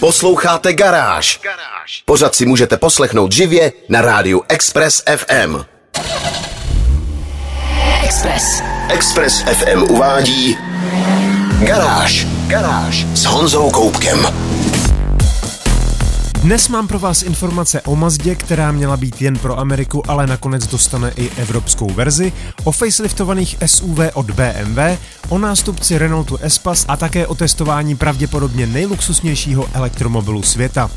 Posloucháte Garáž. Pořád si můžete poslechnout živě na rádiu Express FM. Express. Express FM uvádí Garáž. Garáž s Honzou Koupkem. Dnes mám pro vás informace o Mazdě, která měla být jen pro Ameriku, ale nakonec dostane i evropskou verzi, o faceliftovaných SUV od BMW, o nástupci Renaultu Espas a také o testování pravděpodobně nejluxusnějšího elektromobilu světa.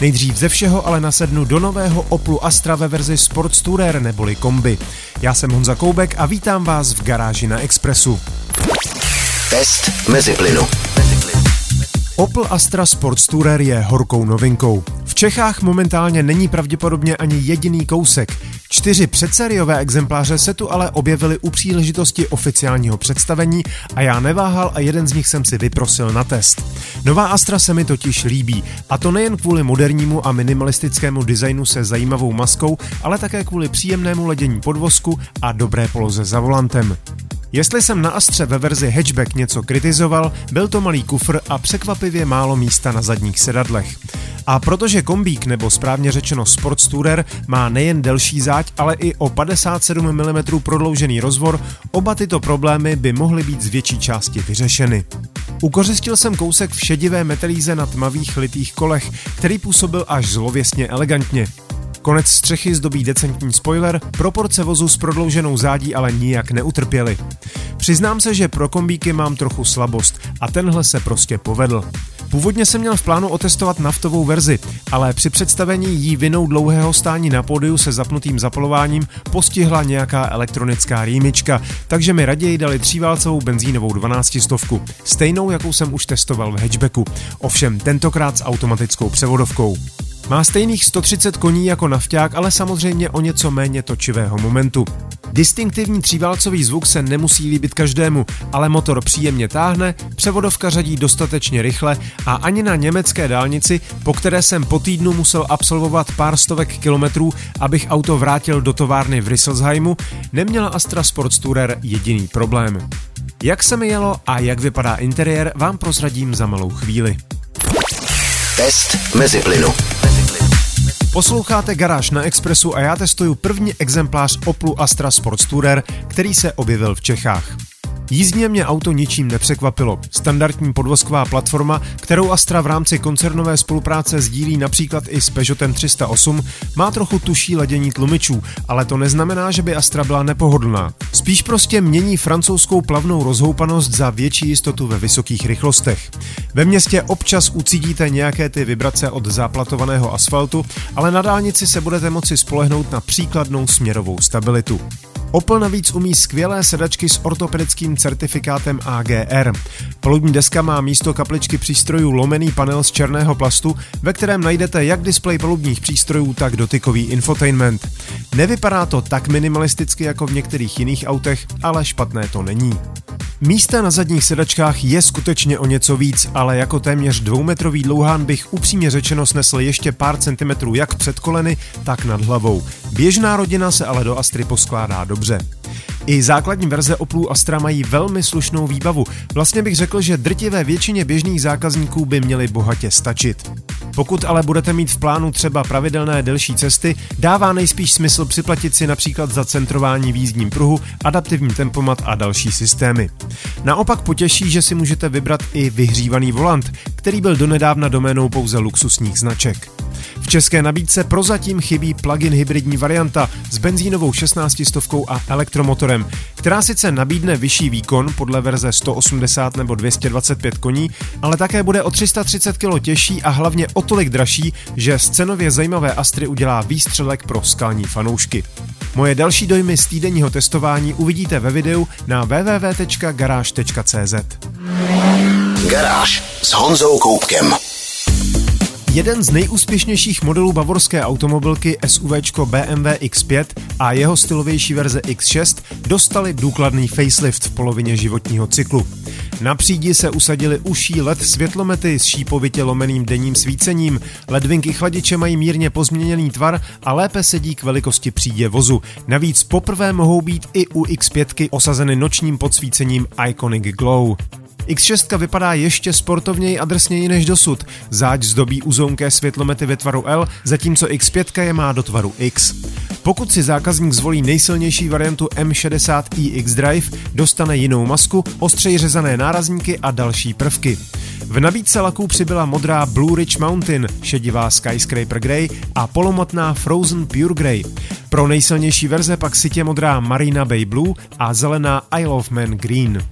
Nejdřív ze všeho ale nasednu do nového Oplu Astra ve verzi Sports Tourer neboli kombi. Já jsem Honza Koubek a vítám vás v garáži na Expressu. Test mezi plynu. Opel Astra Sports Tourer je horkou novinkou. V Čechách momentálně není pravděpodobně ani jediný kousek. Čtyři předsériové exempláře se tu ale objevily u příležitosti oficiálního představení a já neváhal a jeden z nich jsem si vyprosil na test. Nová Astra se mi totiž líbí a to nejen kvůli modernímu a minimalistickému designu se zajímavou maskou, ale také kvůli příjemnému ledění podvozku a dobré poloze za volantem. Jestli jsem na Astře ve verzi hatchback něco kritizoval, byl to malý kufr a překvapivě málo místa na zadních sedadlech. A protože kombík, nebo správně řečeno Sports Tourer, má nejen delší záď, ale i o 57 mm prodloužený rozvor, oba tyto problémy by mohly být z větší části vyřešeny. Ukořistil jsem kousek v šedivé metalíze na tmavých litých kolech, který působil až zlověstně elegantně. Konec střechy zdobí decentní spoiler, proporce vozu s prodlouženou zádí ale nijak neutrpěly. Přiznám se, že pro kombíky mám trochu slabost a tenhle se prostě povedl. Původně jsem měl v plánu otestovat naftovou verzi, ale při představení jí vinou dlouhého stání na pódiu se zapnutým zapalováním postihla nějaká elektronická rýmička, takže mi raději dali tříválcovou benzínovou 12 stovku, stejnou jakou jsem už testoval v hatchbacku, ovšem tentokrát s automatickou převodovkou. Má stejných 130 koní jako nafťák, ale samozřejmě o něco méně točivého momentu. Distinktivní tříválcový zvuk se nemusí líbit každému, ale motor příjemně táhne, převodovka řadí dostatečně rychle a ani na německé dálnici, po které jsem po týdnu musel absolvovat pár stovek kilometrů, abych auto vrátil do továrny v Risselsheimu, neměla Astra Sports Tourer jediný problém. Jak se mi jelo a jak vypadá interiér, vám prozradím za malou chvíli. Test mezi plynu. Posloucháte Garáž na Expressu a já testuju první exemplář Oplu Astra Sports Tourer, který se objevil v Čechách. Jízdně mě auto ničím nepřekvapilo. Standardní podvozková platforma, kterou Astra v rámci koncernové spolupráce sdílí například i s Peugeotem 308, má trochu tuší ladění tlumičů, ale to neznamená, že by Astra byla nepohodlná. Spíš prostě mění francouzskou plavnou rozhoupanost za větší jistotu ve vysokých rychlostech. Ve městě občas ucítíte nějaké ty vibrace od záplatovaného asfaltu, ale na dálnici se budete moci spolehnout na příkladnou směrovou stabilitu. Opel navíc umí skvělé sedačky s ortopedickým certifikátem AGR. Palubní deska má místo kapličky přístrojů lomený panel z černého plastu, ve kterém najdete jak displej palubních přístrojů, tak dotykový infotainment. Nevypadá to tak minimalisticky jako v některých jiných autech, ale špatné to není. Místa na zadních sedačkách je skutečně o něco víc, ale jako téměř dvoumetrový dlouhán bych upřímně řečeno snesl ještě pár centimetrů jak před koleny, tak nad hlavou. Běžná rodina se ale do Astry poskládá dobře. I základní verze Oplu Astra mají velmi slušnou výbavu. Vlastně bych řekl, že drtivé většině běžných zákazníků by měly bohatě stačit. Pokud ale budete mít v plánu třeba pravidelné delší cesty, dává nejspíš smysl připlatit si například za centrování v jízdním pruhu, adaptivní tempomat a další systémy. Naopak potěší, že si můžete vybrat i vyhřívaný volant, který byl donedávna doménou pouze luxusních značek. České nabídce prozatím chybí plug-in hybridní varianta s benzínovou 16 stovkou a elektromotorem, která sice nabídne vyšší výkon podle verze 180 nebo 225 koní, ale také bude o 330 kg těžší a hlavně o tolik dražší, že z cenově zajímavé Astry udělá výstřelek pro skalní fanoušky. Moje další dojmy z týdenního testování uvidíte ve videu na www.garage.cz. Garáž s Honzou Koupkem. Jeden z nejúspěšnějších modelů bavorské automobilky SUV BMW X5 a jeho stylovější verze X6 dostali důkladný facelift v polovině životního cyklu. Na přídi se usadili uší LED světlomety s šípovitě lomeným denním svícením, ledvinky chladiče mají mírně pozměněný tvar a lépe sedí k velikosti přídě vozu. Navíc poprvé mohou být i u X5 osazeny nočním podsvícením Iconic Glow. X6 vypadá ještě sportovněji a drsněji než dosud. Záď zdobí uzonké světlomety ve tvaru L, zatímco X5 je má do tvaru X. Pokud si zákazník zvolí nejsilnější variantu M60i X-Drive, dostane jinou masku, ostřeji řezané nárazníky a další prvky. V nabídce laků přibyla modrá Blue Ridge Mountain, šedivá Skyscraper Grey a polomotná Frozen Pure Grey. Pro nejsilnější verze pak sitě modrá Marina Bay Blue a zelená Isle of Man Green.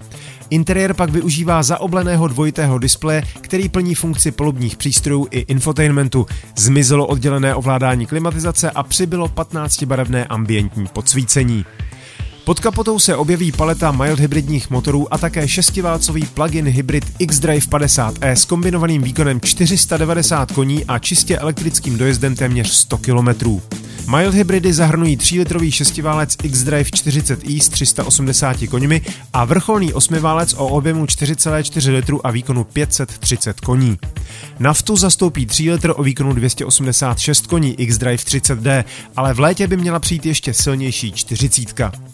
Interiér pak využívá zaobleného dvojitého displeje, který plní funkci polubních přístrojů i infotainmentu. Zmizelo oddělené ovládání klimatizace a přibylo 15-barevné ambientní podsvícení. Pod kapotou se objeví paleta mild hybridních motorů a také šestiválcový plug-in hybrid X-Drive 50e s kombinovaným výkonem 490 koní a čistě elektrickým dojezdem téměř 100 km. Mild hybridy zahrnují 3-litrový šestiválec X-Drive 40i s 380 koněmi a vrcholný osmiválec o objemu 4,4 litru a výkonu 530 koní. Naftu zastoupí 3 litr o výkonu 286 koní X-Drive 30D, ale v létě by měla přijít ještě silnější 40.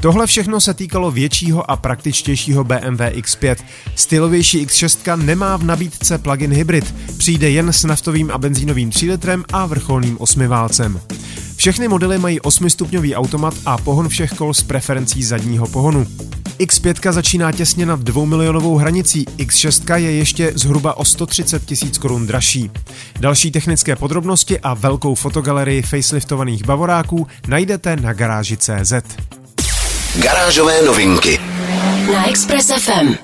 Tohle všechno se týkalo většího a praktičtějšího BMW X5. Stylovější X6 nemá v nabídce plug-in hybrid, přijde jen s naftovým a benzínovým 3 litrem a vrcholným osmiválcem. Všechny modely mají 8-stupňový automat a pohon všech kol s preferencí zadního pohonu. X5 začíná těsně nad 2 milionovou hranicí, X6 je ještě zhruba o 130 tisíc korun dražší. Další technické podrobnosti a velkou fotogalerii faceliftovaných bavoráků najdete na garáži.cz. Garážové novinky na Express FM.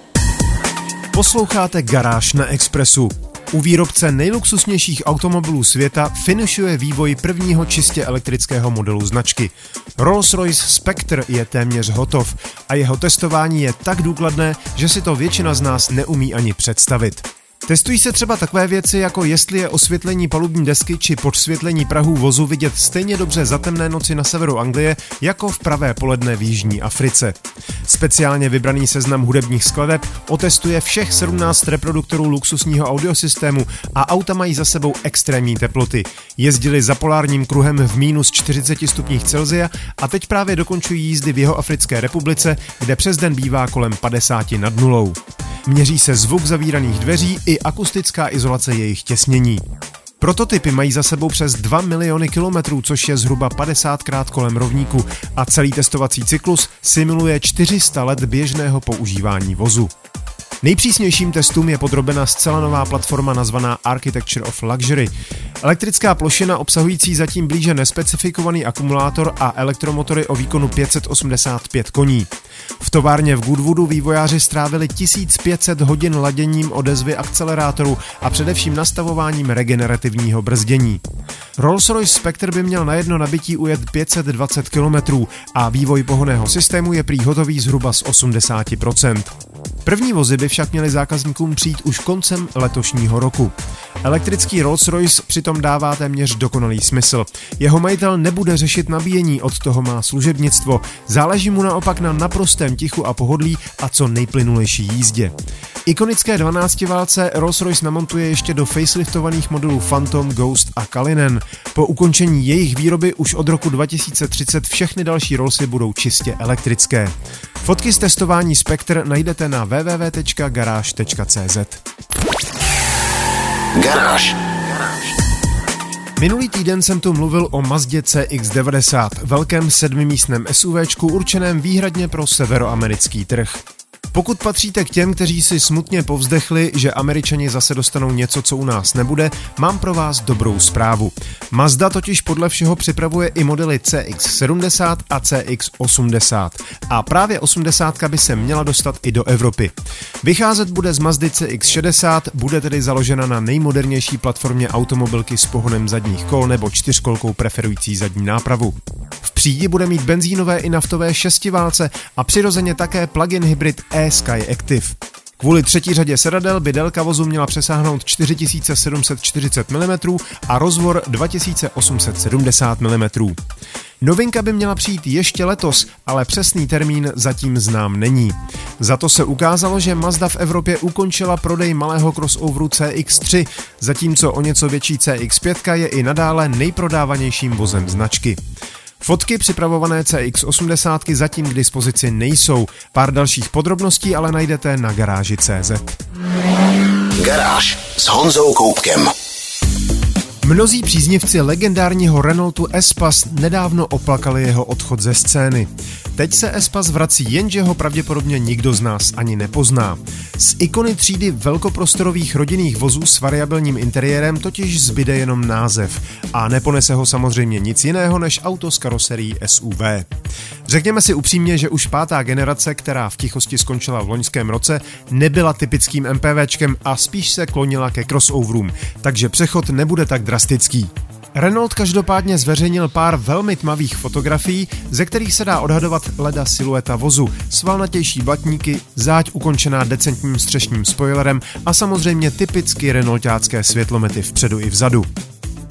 Posloucháte Garáž na Expressu. U výrobce nejluxusnějších automobilů světa finišuje vývoj prvního čistě elektrického modelu značky. Rolls-Royce Spectre je téměř hotov a jeho testování je tak důkladné, že si to většina z nás neumí ani představit. Testují se třeba takové věci, jako jestli je osvětlení palubní desky či podsvětlení Prahu vozu vidět stejně dobře za temné noci na severu Anglie, jako v pravé poledne v Jižní Africe. Speciálně vybraný seznam hudebních skladeb otestuje všech 17 reproduktorů luxusního audiosystému a auta mají za sebou extrémní teploty. Jezdili za polárním kruhem v minus 40 stupních Celsia a teď právě dokončují jízdy v jeho Africké republice, kde přes den bývá kolem 50 nad nulou. Měří se zvuk zavíraných dveří i akustická izolace jejich těsnění. Prototypy mají za sebou přes 2 miliony kilometrů, což je zhruba 50 krát kolem rovníku a celý testovací cyklus simuluje 400 let běžného používání vozu. Nejpřísnějším testům je podrobena zcela nová platforma nazvaná Architecture of Luxury. Elektrická plošina obsahující zatím blíže nespecifikovaný akumulátor a elektromotory o výkonu 585 koní. V továrně v Goodwoodu vývojáři strávili 1500 hodin laděním odezvy akcelerátoru a především nastavováním regenerativního brzdění. Rolls-Royce Spectre by měl na jedno nabití ujet 520 km a vývoj pohoného systému je prý hotový zhruba z 80%. První vozy by však měly zákazníkům přijít už koncem letošního roku. Elektrický Rolls-Royce přitom dává téměř dokonalý smysl. Jeho majitel nebude řešit nabíjení, od toho má služebnictvo. Záleží mu naopak na naprostém tichu a pohodlí a co nejplynulejší jízdě. Ikonické 12 válce Rolls-Royce namontuje ještě do faceliftovaných modelů Phantom, Ghost a Kalinen. Po ukončení jejich výroby už od roku 2030 všechny další Rollsy budou čistě elektrické. Fotky z testování Spectre najdete na www.garage.cz. Garáž. Minulý týden jsem tu mluvil o Mazdě CX-90, velkém sedmimístném SUVčku určeném výhradně pro severoamerický trh. Pokud patříte k těm, kteří si smutně povzdechli, že američani zase dostanou něco, co u nás nebude, mám pro vás dobrou zprávu. Mazda totiž podle všeho připravuje i modely CX-70 a CX-80. A právě 80 by se měla dostat i do Evropy. Vycházet bude z Mazdy CX-60, bude tedy založena na nejmodernější platformě automobilky s pohonem zadních kol nebo čtyřkolkou preferující zadní nápravu. V přídi bude mít benzínové i naftové šestiválce a přirozeně také plug-in hybrid e-Sky Active. Kvůli třetí řadě sedadel by délka vozu měla přesáhnout 4740 mm a rozvor 2870 mm. Novinka by měla přijít ještě letos, ale přesný termín zatím znám není. Za to se ukázalo, že Mazda v Evropě ukončila prodej malého crossoveru CX-3, zatímco o něco větší CX-5 je i nadále nejprodávanějším vozem značky. Fotky připravované CX80 zatím k dispozici nejsou. Pár dalších podrobností ale najdete na garáži.cz. Garáž s Honzou Koupkem. Mnozí příznivci legendárního Renaultu Espas nedávno oplakali jeho odchod ze scény. Teď se Espas vrací, jenže ho pravděpodobně nikdo z nás ani nepozná. Z ikony třídy velkoprostorových rodinných vozů s variabilním interiérem totiž zbyde jenom název a neponese ho samozřejmě nic jiného než auto s karoserií SUV. Řekněme si upřímně, že už pátá generace, která v tichosti skončila v loňském roce, nebyla typickým MPVčkem a spíš se klonila ke crossoverům, takže přechod nebude tak drastický. Renault každopádně zveřejnil pár velmi tmavých fotografií, ze kterých se dá odhadovat leda silueta vozu, svalnatější blatníky, záď ukončená decentním střešním spoilerem a samozřejmě typicky renaultácké světlomety vpředu i vzadu.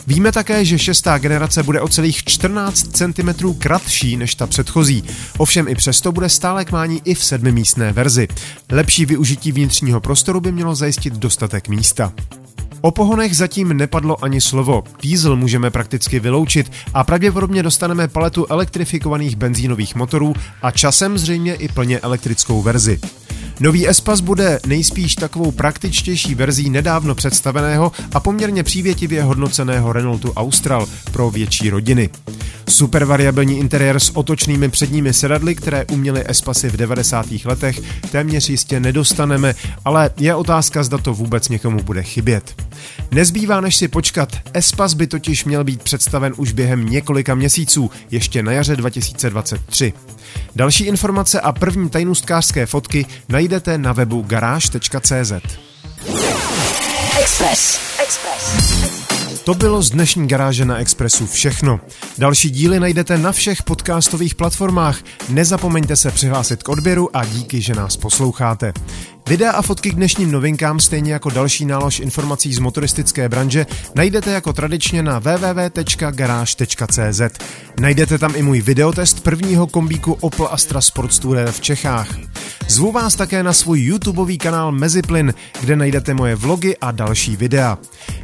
Víme také, že šestá generace bude o celých 14 cm kratší než ta předchozí. Ovšem i přesto bude stále k mání i v sedmimístné verzi. Lepší využití vnitřního prostoru by mělo zajistit dostatek místa. O pohonech zatím nepadlo ani slovo. Diesel můžeme prakticky vyloučit a pravděpodobně dostaneme paletu elektrifikovaných benzínových motorů a časem zřejmě i plně elektrickou verzi. Nový Espas bude nejspíš takovou praktičtější verzí nedávno představeného a poměrně přívětivě hodnoceného Renaultu Austral pro větší rodiny. Super variabilní interiér s otočnými předními sedadly, které uměly Espasy v 90. letech, téměř jistě nedostaneme, ale je otázka, zda to vůbec někomu bude chybět. Nezbývá než si počkat, Espas by totiž měl být představen už během několika měsíců, ještě na jaře 2023. Další informace a první tajnůstkářské fotky najdete na webu garáž.cz. Express. Express. To bylo z dnešní garáže na Expressu všechno. Další díly najdete na všech podcastových platformách. Nezapomeňte se přihlásit k odběru a díky, že nás posloucháte. Videa a fotky k dnešním novinkám, stejně jako další nálož informací z motoristické branže, najdete jako tradičně na www.garage.cz. Najdete tam i můj videotest prvního kombíku Opel Astra Sports Tourer v Čechách. Zvu vás také na svůj YouTubeový kanál Meziplyn, kde najdete moje vlogy a další videa.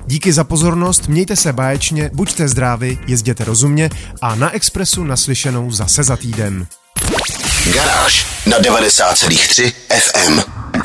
Díky za pozornost, mějte se báječně, buďte zdraví, jezděte rozumně a na Expressu naslyšenou zase za týden. Garáž na 90,3 FM.